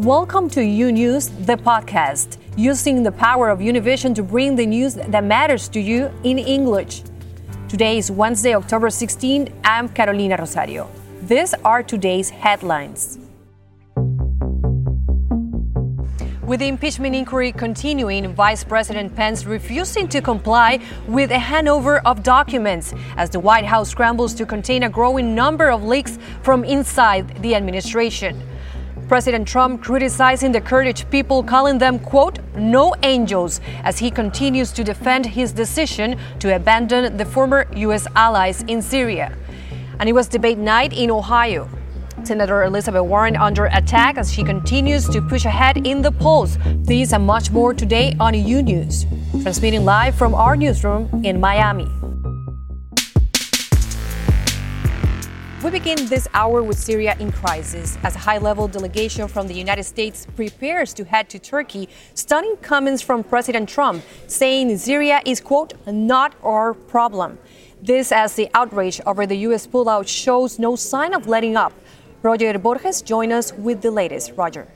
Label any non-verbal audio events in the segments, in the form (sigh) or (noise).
Welcome to U News, the podcast, using the power of Univision to bring the news that matters to you in English. Today is Wednesday, October 16. I'm Carolina Rosario. These are today's headlines. With the impeachment inquiry continuing, Vice President Pence refusing to comply with a handover of documents as the White House scrambles to contain a growing number of leaks from inside the administration. President Trump criticizing the Kurdish people, calling them, quote, no angels, as he continues to defend his decision to abandon the former U.S. allies in Syria. And it was debate night in Ohio. Senator Elizabeth Warren under attack as she continues to push ahead in the polls. These and much more today on U News. Transmitting live from our newsroom in Miami. We begin this hour with Syria in crisis as a high level delegation from the United States prepares to head to Turkey. Stunning comments from President Trump saying Syria is, quote, not our problem. This as the outrage over the U.S. pullout shows no sign of letting up. Roger Borges joins us with the latest. Roger.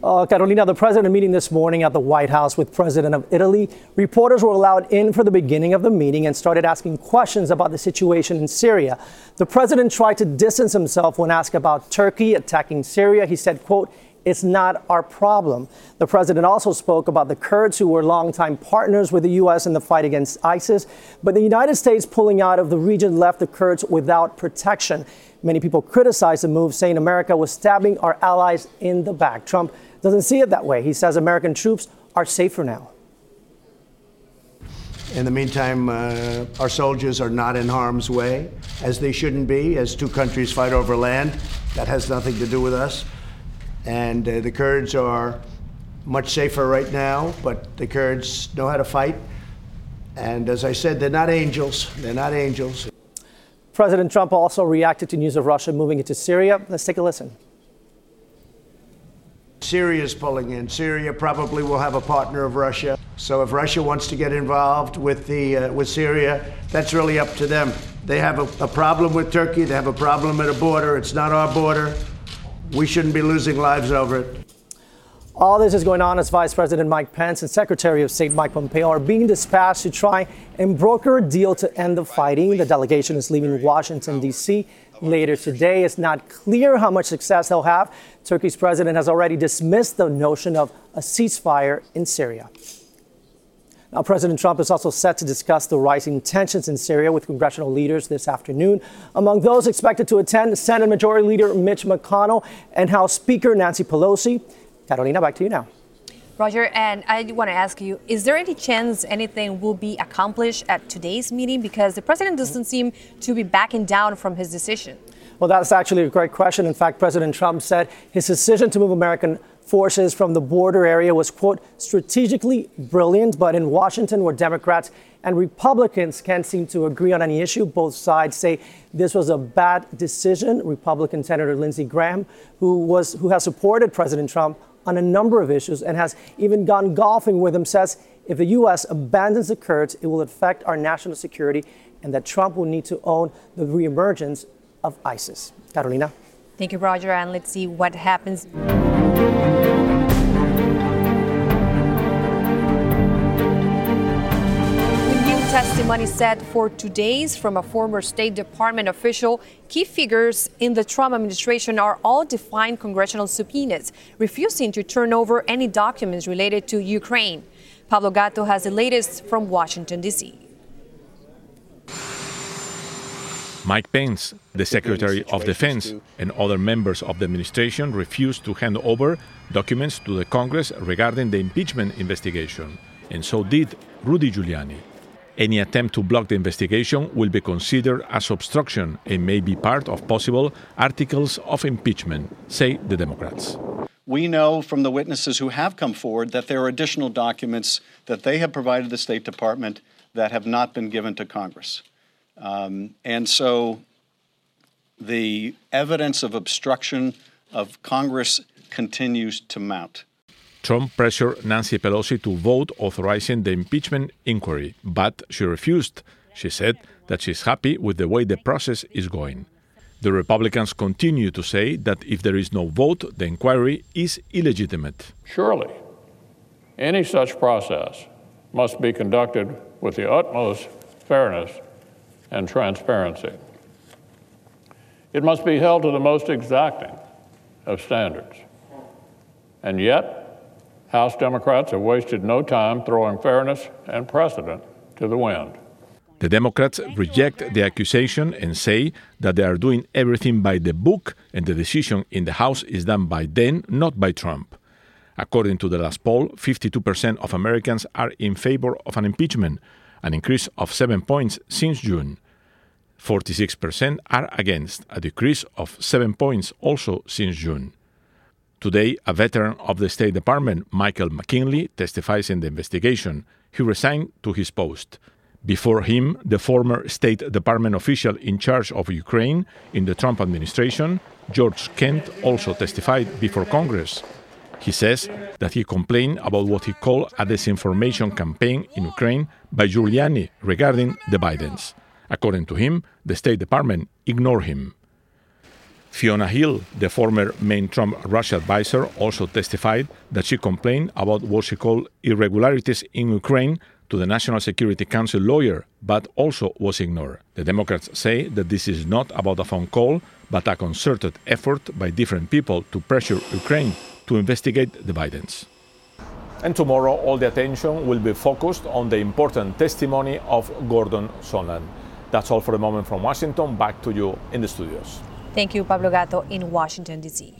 Uh, Carolina, the president meeting this morning at the White House with President of Italy. Reporters were allowed in for the beginning of the meeting and started asking questions about the situation in Syria. The president tried to distance himself when asked about Turkey attacking Syria. He said, quote, it's not our problem. The president also spoke about the Kurds who were longtime partners with the U.S. in the fight against ISIS. But the United States pulling out of the region left the Kurds without protection. Many people criticized the move, saying America was stabbing our allies in the back. Trump doesn't see it that way. He says American troops are safer now. In the meantime, uh, our soldiers are not in harm's way, as they shouldn't be, as two countries fight over land. That has nothing to do with us. And uh, the Kurds are much safer right now, but the Kurds know how to fight. And as I said, they're not angels. They're not angels. President Trump also reacted to news of Russia moving into Syria. Let's take a listen. Syria is pulling in. Syria probably will have a partner of Russia. So if Russia wants to get involved with the uh, with Syria, that's really up to them. They have a, a problem with Turkey. They have a problem at a border. It's not our border. We shouldn't be losing lives over it. All this is going on as Vice President Mike Pence and Secretary of State Mike Pompeo are being dispatched to try and broker a deal to end the fighting. The delegation is leaving Washington, D.C. later today. It's not clear how much success they'll have. Turkey's president has already dismissed the notion of a ceasefire in Syria. Now, President Trump is also set to discuss the rising tensions in Syria with congressional leaders this afternoon. Among those expected to attend, Senate Majority Leader Mitch McConnell and House Speaker Nancy Pelosi. Carolina, back to you now. Roger, and I want to ask you is there any chance anything will be accomplished at today's meeting? Because the president doesn't seem to be backing down from his decision. Well, that's actually a great question. In fact, President Trump said his decision to move American forces from the border area was, quote, strategically brilliant. But in Washington, where Democrats and Republicans can't seem to agree on any issue, both sides say this was a bad decision. Republican Senator Lindsey Graham, who, was, who has supported President Trump on a number of issues and has even gone golfing with him, says if the U.S. abandons the Kurds, it will affect our national security and that Trump will need to own the reemergence of ISIS. Carolina. Thank you, Roger. And let's see what happens. Testimony set for today's from a former State Department official. Key figures in the Trump administration are all defined congressional subpoenas, refusing to turn over any documents related to Ukraine. Pablo Gatto has the latest from Washington, D.C. Mike Pence, the Secretary of Defense, and other members of the administration refused to hand over documents to the Congress regarding the impeachment investigation, and so did Rudy Giuliani. Any attempt to block the investigation will be considered as obstruction and may be part of possible articles of impeachment, say the Democrats. We know from the witnesses who have come forward that there are additional documents that they have provided the State Department that have not been given to Congress. Um, and so the evidence of obstruction of Congress continues to mount. Trump pressured Nancy Pelosi to vote authorizing the impeachment inquiry, but she refused. She said that she's happy with the way the process is going. The Republicans continue to say that if there is no vote, the inquiry is illegitimate. Surely, any such process must be conducted with the utmost fairness and transparency. It must be held to the most exacting of standards. And yet, House Democrats have wasted no time throwing fairness and precedent to the wind. The Democrats reject the accusation and say that they are doing everything by the book and the decision in the House is done by them, not by Trump. According to the last poll, 52% of Americans are in favor of an impeachment, an increase of seven points since June. 46% are against, a decrease of seven points also since June. Today, a veteran of the State Department, Michael McKinley, testifies in the investigation. He resigned to his post. Before him, the former State Department official in charge of Ukraine in the Trump administration, George Kent, also testified before Congress. He says that he complained about what he called a disinformation campaign in Ukraine by Giuliani regarding the Bidens. According to him, the State Department ignored him. Fiona Hill, the former main Trump Russia advisor, also testified that she complained about what she called irregularities in Ukraine to the National Security Council lawyer, but also was ignored. The Democrats say that this is not about a phone call, but a concerted effort by different people to pressure Ukraine to investigate the Bidens. And tomorrow, all the attention will be focused on the important testimony of Gordon Sondland. That's all for the moment from Washington. Back to you in the studios. Thank you, Pablo Gatto, in Washington, D.C.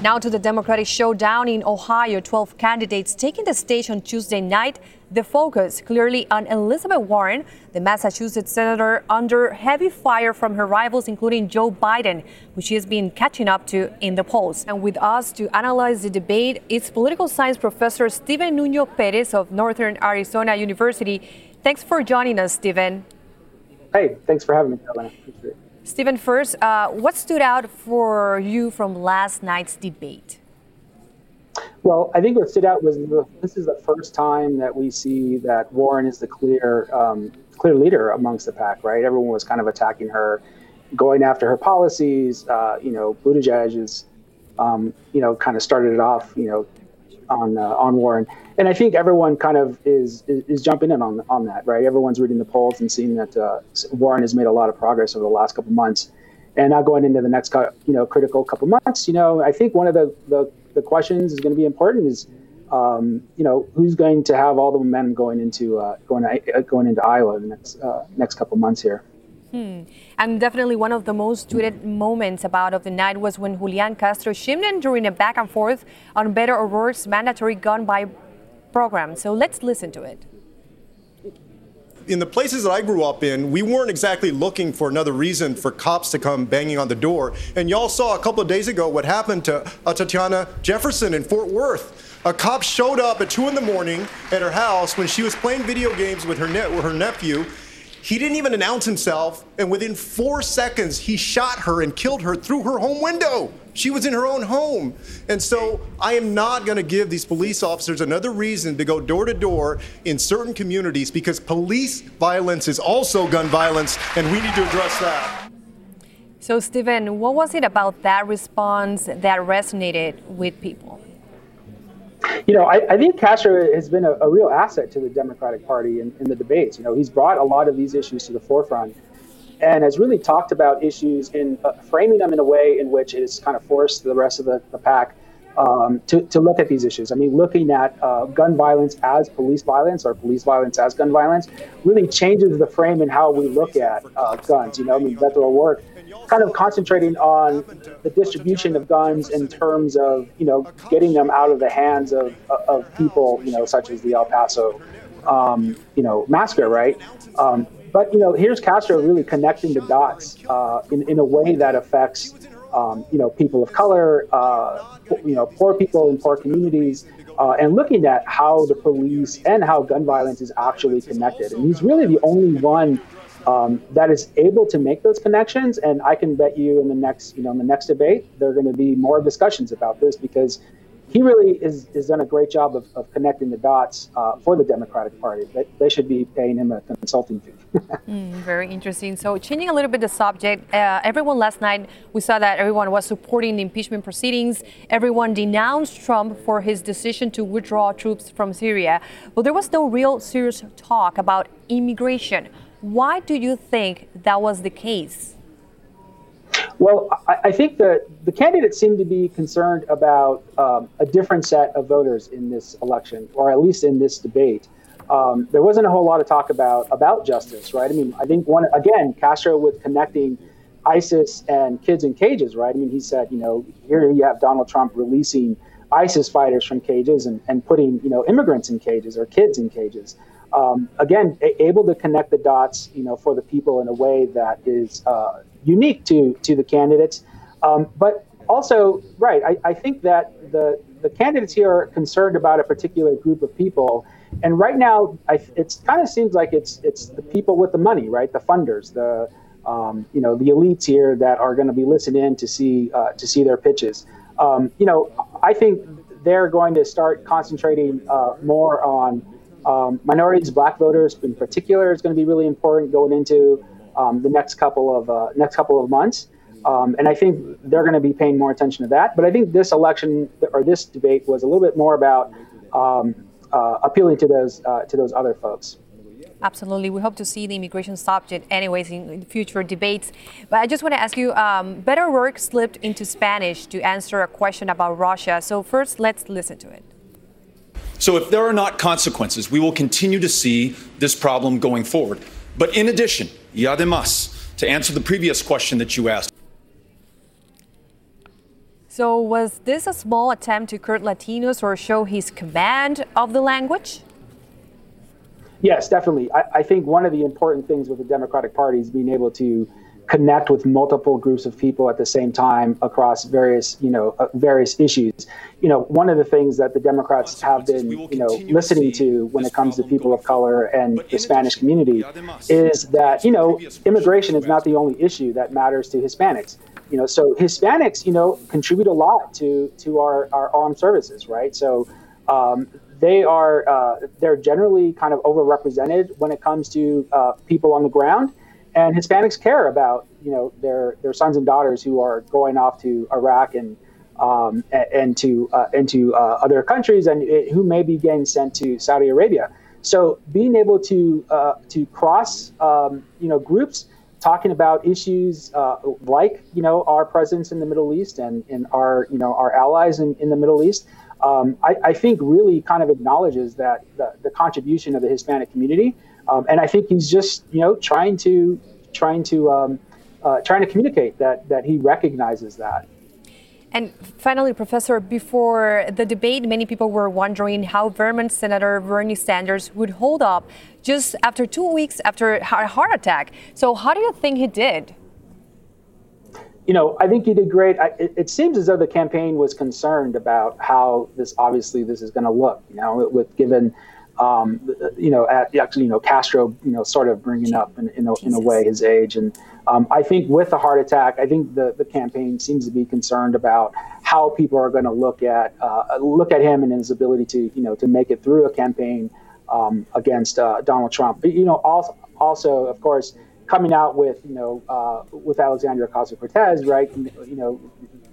Now to the Democratic showdown in Ohio. 12 candidates taking the stage on Tuesday night. The focus clearly on Elizabeth Warren, the Massachusetts senator, under heavy fire from her rivals, including Joe Biden, who she has been catching up to in the polls. And with us to analyze the debate is political science professor Stephen Nuño-Pérez of Northern Arizona University. Thanks for joining us, Stephen. Hey, thanks for having me, Carolina. Stephen, first, uh, what stood out for you from last night's debate? Well, I think what stood out was the, this is the first time that we see that Warren is the clear um, clear leader amongst the pack, right? Everyone was kind of attacking her, going after her policies. Uh, you know, Buttigieg is, um, you know, kind of started it off, you know, on uh, on Warren, and I think everyone kind of is, is, is jumping in on on that, right? Everyone's reading the polls and seeing that uh, Warren has made a lot of progress over the last couple months, and now going into the next you know critical couple months, you know, I think one of the the, the questions is going to be important is. Um, you know who's going to have all the momentum going into uh, going uh, going into Iowa in the next uh, next couple months here. Hmm. And definitely one of the most tweeted moments about of the night was when Julian Castro chimed in during a back and forth on better or worse mandatory gun buy program. So let's listen to it. In the places that I grew up in, we weren't exactly looking for another reason for cops to come banging on the door. And y'all saw a couple of days ago what happened to uh, Tatiana Jefferson in Fort Worth. A cop showed up at 2 in the morning at her house when she was playing video games with her, ne- with her nephew he didn't even announce himself, and within four seconds, he shot her and killed her through her home window. She was in her own home. And so I am not going to give these police officers another reason to go door to door in certain communities because police violence is also gun violence, and we need to address that. So, Stephen, what was it about that response that resonated with people? You know, I, I, think Castro has been a, a, real asset to the Democratic Party in, in, the debates. You know, he's brought a lot of these issues to the forefront and has really talked about issues in uh, framing them in a way in which it has kind of forced the rest of the, the pack um, to, to look at these issues. I mean, looking at uh, gun violence as police violence or police violence as gun violence really changes the frame in how we look at uh, guns. You know, I mean, O'Rourke kind of concentrating on the distribution of guns in terms of you know getting them out of the hands of, of people you know such as the El Paso um, you know massacre, right? Um, but you know here's Castro really connecting the dots uh, in in a way that affects um, you know people of color, uh, you know poor people in poor communities. Uh, and looking at how the police and how gun violence is actually connected. And he's really the only one um, that is able to make those connections. And I can bet you in the next, you know, in the next debate, there are going to be more discussions about this because he really is, is done a great job of, of connecting the dots uh, for the Democratic Party. They, they should be paying him a consulting fee. (laughs) mm, very interesting. So, changing a little bit the subject, uh, everyone last night we saw that everyone was supporting the impeachment proceedings. Everyone denounced Trump for his decision to withdraw troops from Syria, but there was no real serious talk about immigration. Why do you think that was the case? Well, I, I think that the candidates seem to be concerned about um, a different set of voters in this election, or at least in this debate. Um, there wasn't a whole lot of talk about about justice, right? I mean, I think one again, Castro with connecting ISIS and kids in cages, right? I mean, he said, you know, here you have Donald Trump releasing ISIS fighters from cages and, and putting, you know, immigrants in cages or kids in cages. Um, again, a- able to connect the dots, you know, for the people in a way that is uh, unique to to the candidates. Um, but also, right, I, I think that the the candidates here are concerned about a particular group of people, and right now, it kind of seems like it's it's the people with the money, right, the funders, the um, you know the elites here that are going to be listening to see uh, to see their pitches. Um, you know, I think they're going to start concentrating uh, more on um, minorities, black voters in particular is going to be really important going into um, the next couple of uh, next couple of months. Um, and I think they're going to be paying more attention to that. But I think this election or this debate was a little bit more about um, uh, appealing to those uh, to those other folks. Absolutely. We hope to see the immigration subject, anyways, in future debates. But I just want to ask you um, Beto O'Rourke slipped into Spanish to answer a question about Russia. So, first, let's listen to it. So, if there are not consequences, we will continue to see this problem going forward. But in addition, y además, to answer the previous question that you asked. So, was this a small attempt to curb Latinos or show his command of the language? Yes, definitely. I, I, think one of the important things with the Democratic Party is being able to connect with multiple groups of people at the same time across various, you know, uh, various issues. You know, one of the things that the Democrats have been, you know, listening to when it comes to people of color and the Spanish community is that, you know, immigration is not the only issue that matters to Hispanics. You know, so Hispanics, you know, contribute a lot to to our, our armed services, right? So um, they are uh, they're generally kind of overrepresented when it comes to uh, people on the ground and Hispanics care about you know their their sons and daughters who are going off to Iraq and um, and to uh, into uh, other countries and it, who may be getting sent to Saudi Arabia. So being able to uh, to cross um, you know groups talking about issues uh, like you know our presence in the Middle East and, and our you know our allies in, in the Middle East. Um, I, I, think really kind of acknowledges that the, the contribution of the Hispanic community um, and I think he's just, you know, trying to trying to um, uh, trying to communicate that that he recognizes that. And finally, Professor, before the debate, many people were wondering how Vermont Senator Bernie Sanders would hold up just after two weeks after a heart attack. So, how do you think he did? You know, I think he did great. I, it, it, seems as though the campaign was concerned about how this obviously this is going to look. You know, with given um, you know, at, actually, you know, Castro, you know, sort of bringing up in, in, a, in a way his age. And um, I think with the heart attack, I think the, the campaign seems to be concerned about how people are going to look at uh, look at him and his ability to, you know, to make it through a campaign um, against uh, Donald Trump. But, you know, also, also, of course, coming out with, you know, uh, with Alexandria Ocasio-Cortez, right? You know,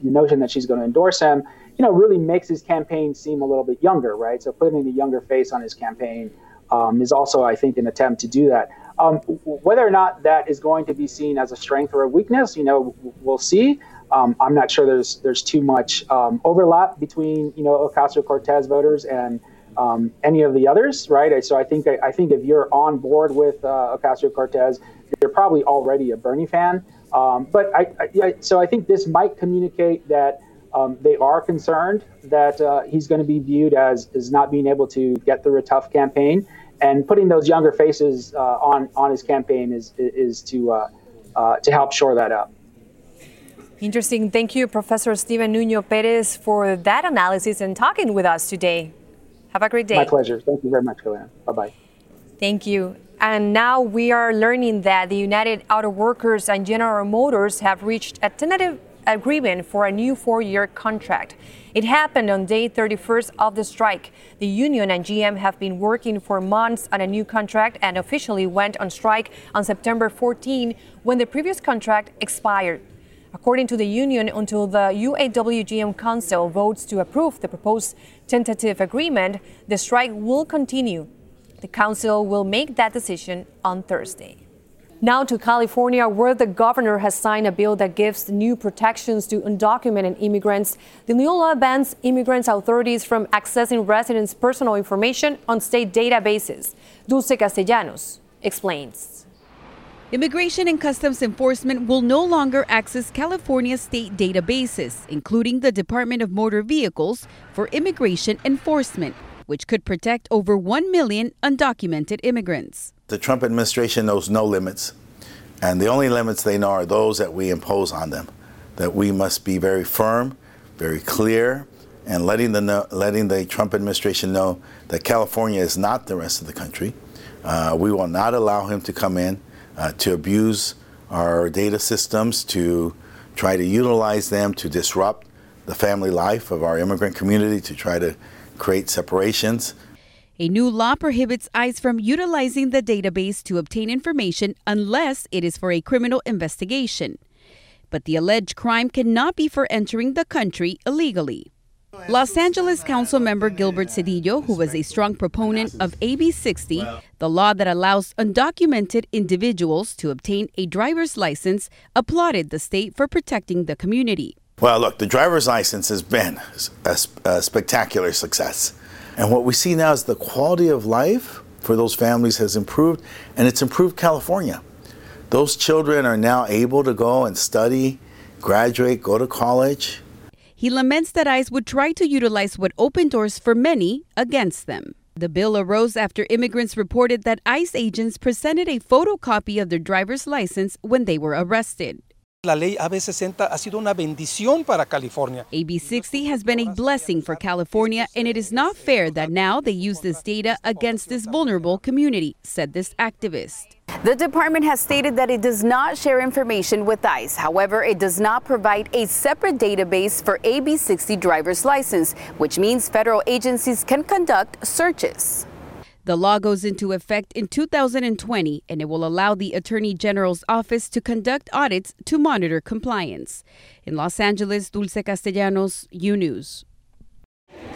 the notion that she's going to endorse him you know, really makes his campaign seem a little bit younger, right? So putting a younger face on his campaign um, is also, I think, an attempt to do that. Um, whether or not that is going to be seen as a strength or a weakness, you know, we'll see. Um, I'm not sure there's there's too much um, overlap between you know Ocasio Cortez voters and um, any of the others, right? So I think I, I think if you're on board with uh, Ocasio Cortez, you're probably already a Bernie fan. Um, but I, I, so I think this might communicate that um, they are concerned that uh, he's going to be viewed as, as not being able to get through a tough campaign. And putting those younger faces uh, on, on his campaign is, is to, uh, uh, to help shore that up. Interesting. Thank you, Professor Stephen Nuño-Pérez, for that analysis and talking with us today. Have a great day. My pleasure. Thank you very much, Joanna. Bye bye. Thank you. And now we are learning that the United Auto Workers and General Motors have reached a tentative agreement for a new four year contract. It happened on day 31st of the strike. The union and GM have been working for months on a new contract and officially went on strike on September 14 when the previous contract expired. According to the union, until the UAW-GM Council votes to approve the proposed tentative agreement, the strike will continue. The council will make that decision on Thursday. Now to California, where the governor has signed a bill that gives new protections to undocumented immigrants. The new law bans immigrants authorities from accessing residents' personal information on state databases. Dulce Castellanos explains. Immigration and Customs Enforcement will no longer access California state databases, including the Department of Motor Vehicles, for immigration enforcement, which could protect over 1 million undocumented immigrants. The Trump administration knows no limits, and the only limits they know are those that we impose on them. That we must be very firm, very clear, and letting the letting the Trump administration know that California is not the rest of the country. Uh, we will not allow him to come in uh, to abuse our data systems, to try to utilize them to disrupt the family life of our immigrant community, to try to create separations. A new law prohibits ICE from utilizing the database to obtain information unless it is for a criminal investigation. But the alleged crime cannot be for entering the country illegally. Los Angeles Council member Gilbert Cedillo, who was a strong proponent of AB 60, the law that allows undocumented individuals to obtain a driver's license, applauded the state for protecting the community. Well, look, the driver's license has been a, a spectacular success. And what we see now is the quality of life for those families has improved, and it's improved California. Those children are now able to go and study, graduate, go to college. He laments that ICE would try to utilize what opened doors for many against them. The bill arose after immigrants reported that ICE agents presented a photocopy of their driver's license when they were arrested. La ley AB 60 ha sido una bendición para California. AB 60 has been a blessing for California, and it is not fair that now they use this data against this vulnerable community, said this activist. The department has stated that it does not share information with ICE. However, it does not provide a separate database for AB 60 driver's license, which means federal agencies can conduct searches. The law goes into effect in 2020 and it will allow the Attorney General's office to conduct audits to monitor compliance. In Los Angeles, Dulce Castellanos, U News.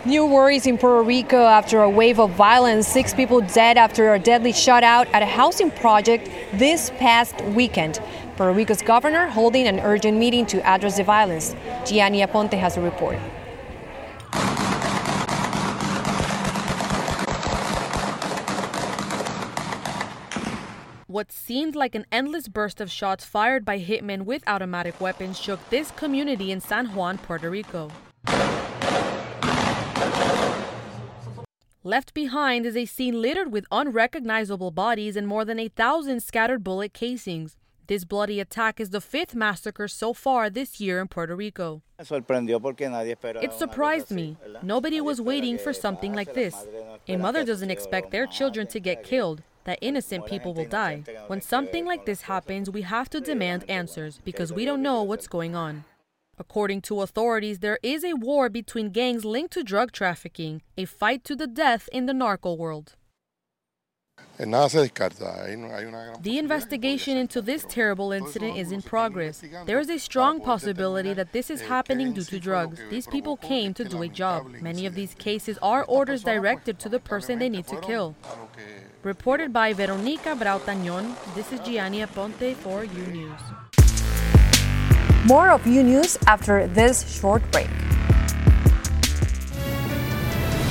New worries in Puerto Rico after a wave of violence. Six people dead after a deadly shutout at a housing project this past weekend. Puerto Rico's governor holding an urgent meeting to address the violence. Gianni Aponte has a report. What seemed like an endless burst of shots fired by hitmen with automatic weapons shook this community in San Juan, Puerto Rico. Left behind is a scene littered with unrecognizable bodies and more than a thousand scattered bullet casings. This bloody attack is the fifth massacre so far this year in Puerto Rico. It surprised me. Nobody was waiting for something like this. A mother doesn't expect their children to get killed that innocent people will die. When something like this happens, we have to demand answers because we don't know what's going on. According to authorities, there is a war between gangs linked to drug trafficking, a fight to the death in the narco world. The investigation into this terrible incident is in progress. There is a strong possibility that this is happening due to drugs. These people came to do a job. Many of these cases are orders directed to the person they need to kill. Reported by Veronica Brautañón, this is Gianni Aponte for U News. More of U News after this short break.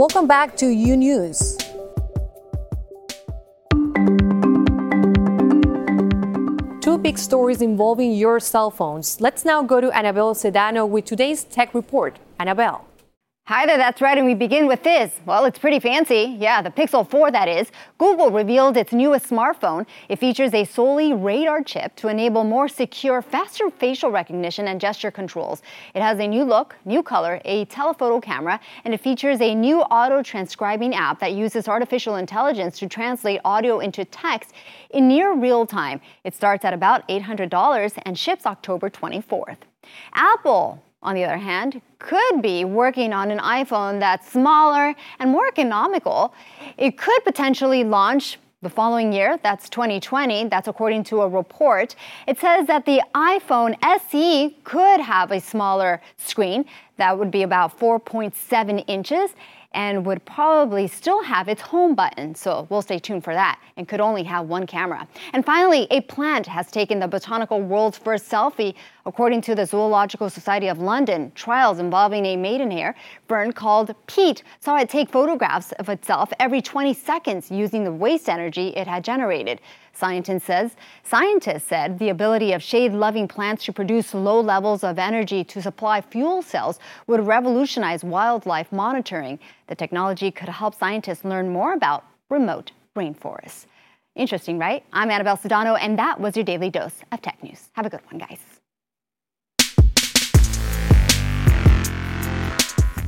Welcome back to U News. Two big stories involving your cell phones. Let's now go to Annabelle Sedano with today's tech report. Annabelle. Hi there, that's right, and we begin with this. Well, it's pretty fancy. Yeah, the Pixel 4, that is. Google revealed its newest smartphone. It features a Soli radar chip to enable more secure, faster facial recognition and gesture controls. It has a new look, new color, a telephoto camera, and it features a new auto transcribing app that uses artificial intelligence to translate audio into text in near real time. It starts at about $800 and ships October 24th. Apple on the other hand, could be working on an iPhone that's smaller and more economical. It could potentially launch the following year, that's 2020, that's according to a report. It says that the iPhone SE could have a smaller screen that would be about 4.7 inches and would probably still have its home button. So we'll stay tuned for that and could only have one camera. And finally, a plant has taken the botanical world's first selfie. According to the Zoological Society of London, trials involving a maidenhair fern called Pete saw it take photographs of itself every 20 seconds using the waste energy it had generated. Scientist says, scientists said the ability of shade-loving plants to produce low levels of energy to supply fuel cells would revolutionize wildlife monitoring. The technology could help scientists learn more about remote rainforests. Interesting, right? I'm Annabelle Sedano, and that was your daily dose of tech news. Have a good one, guys.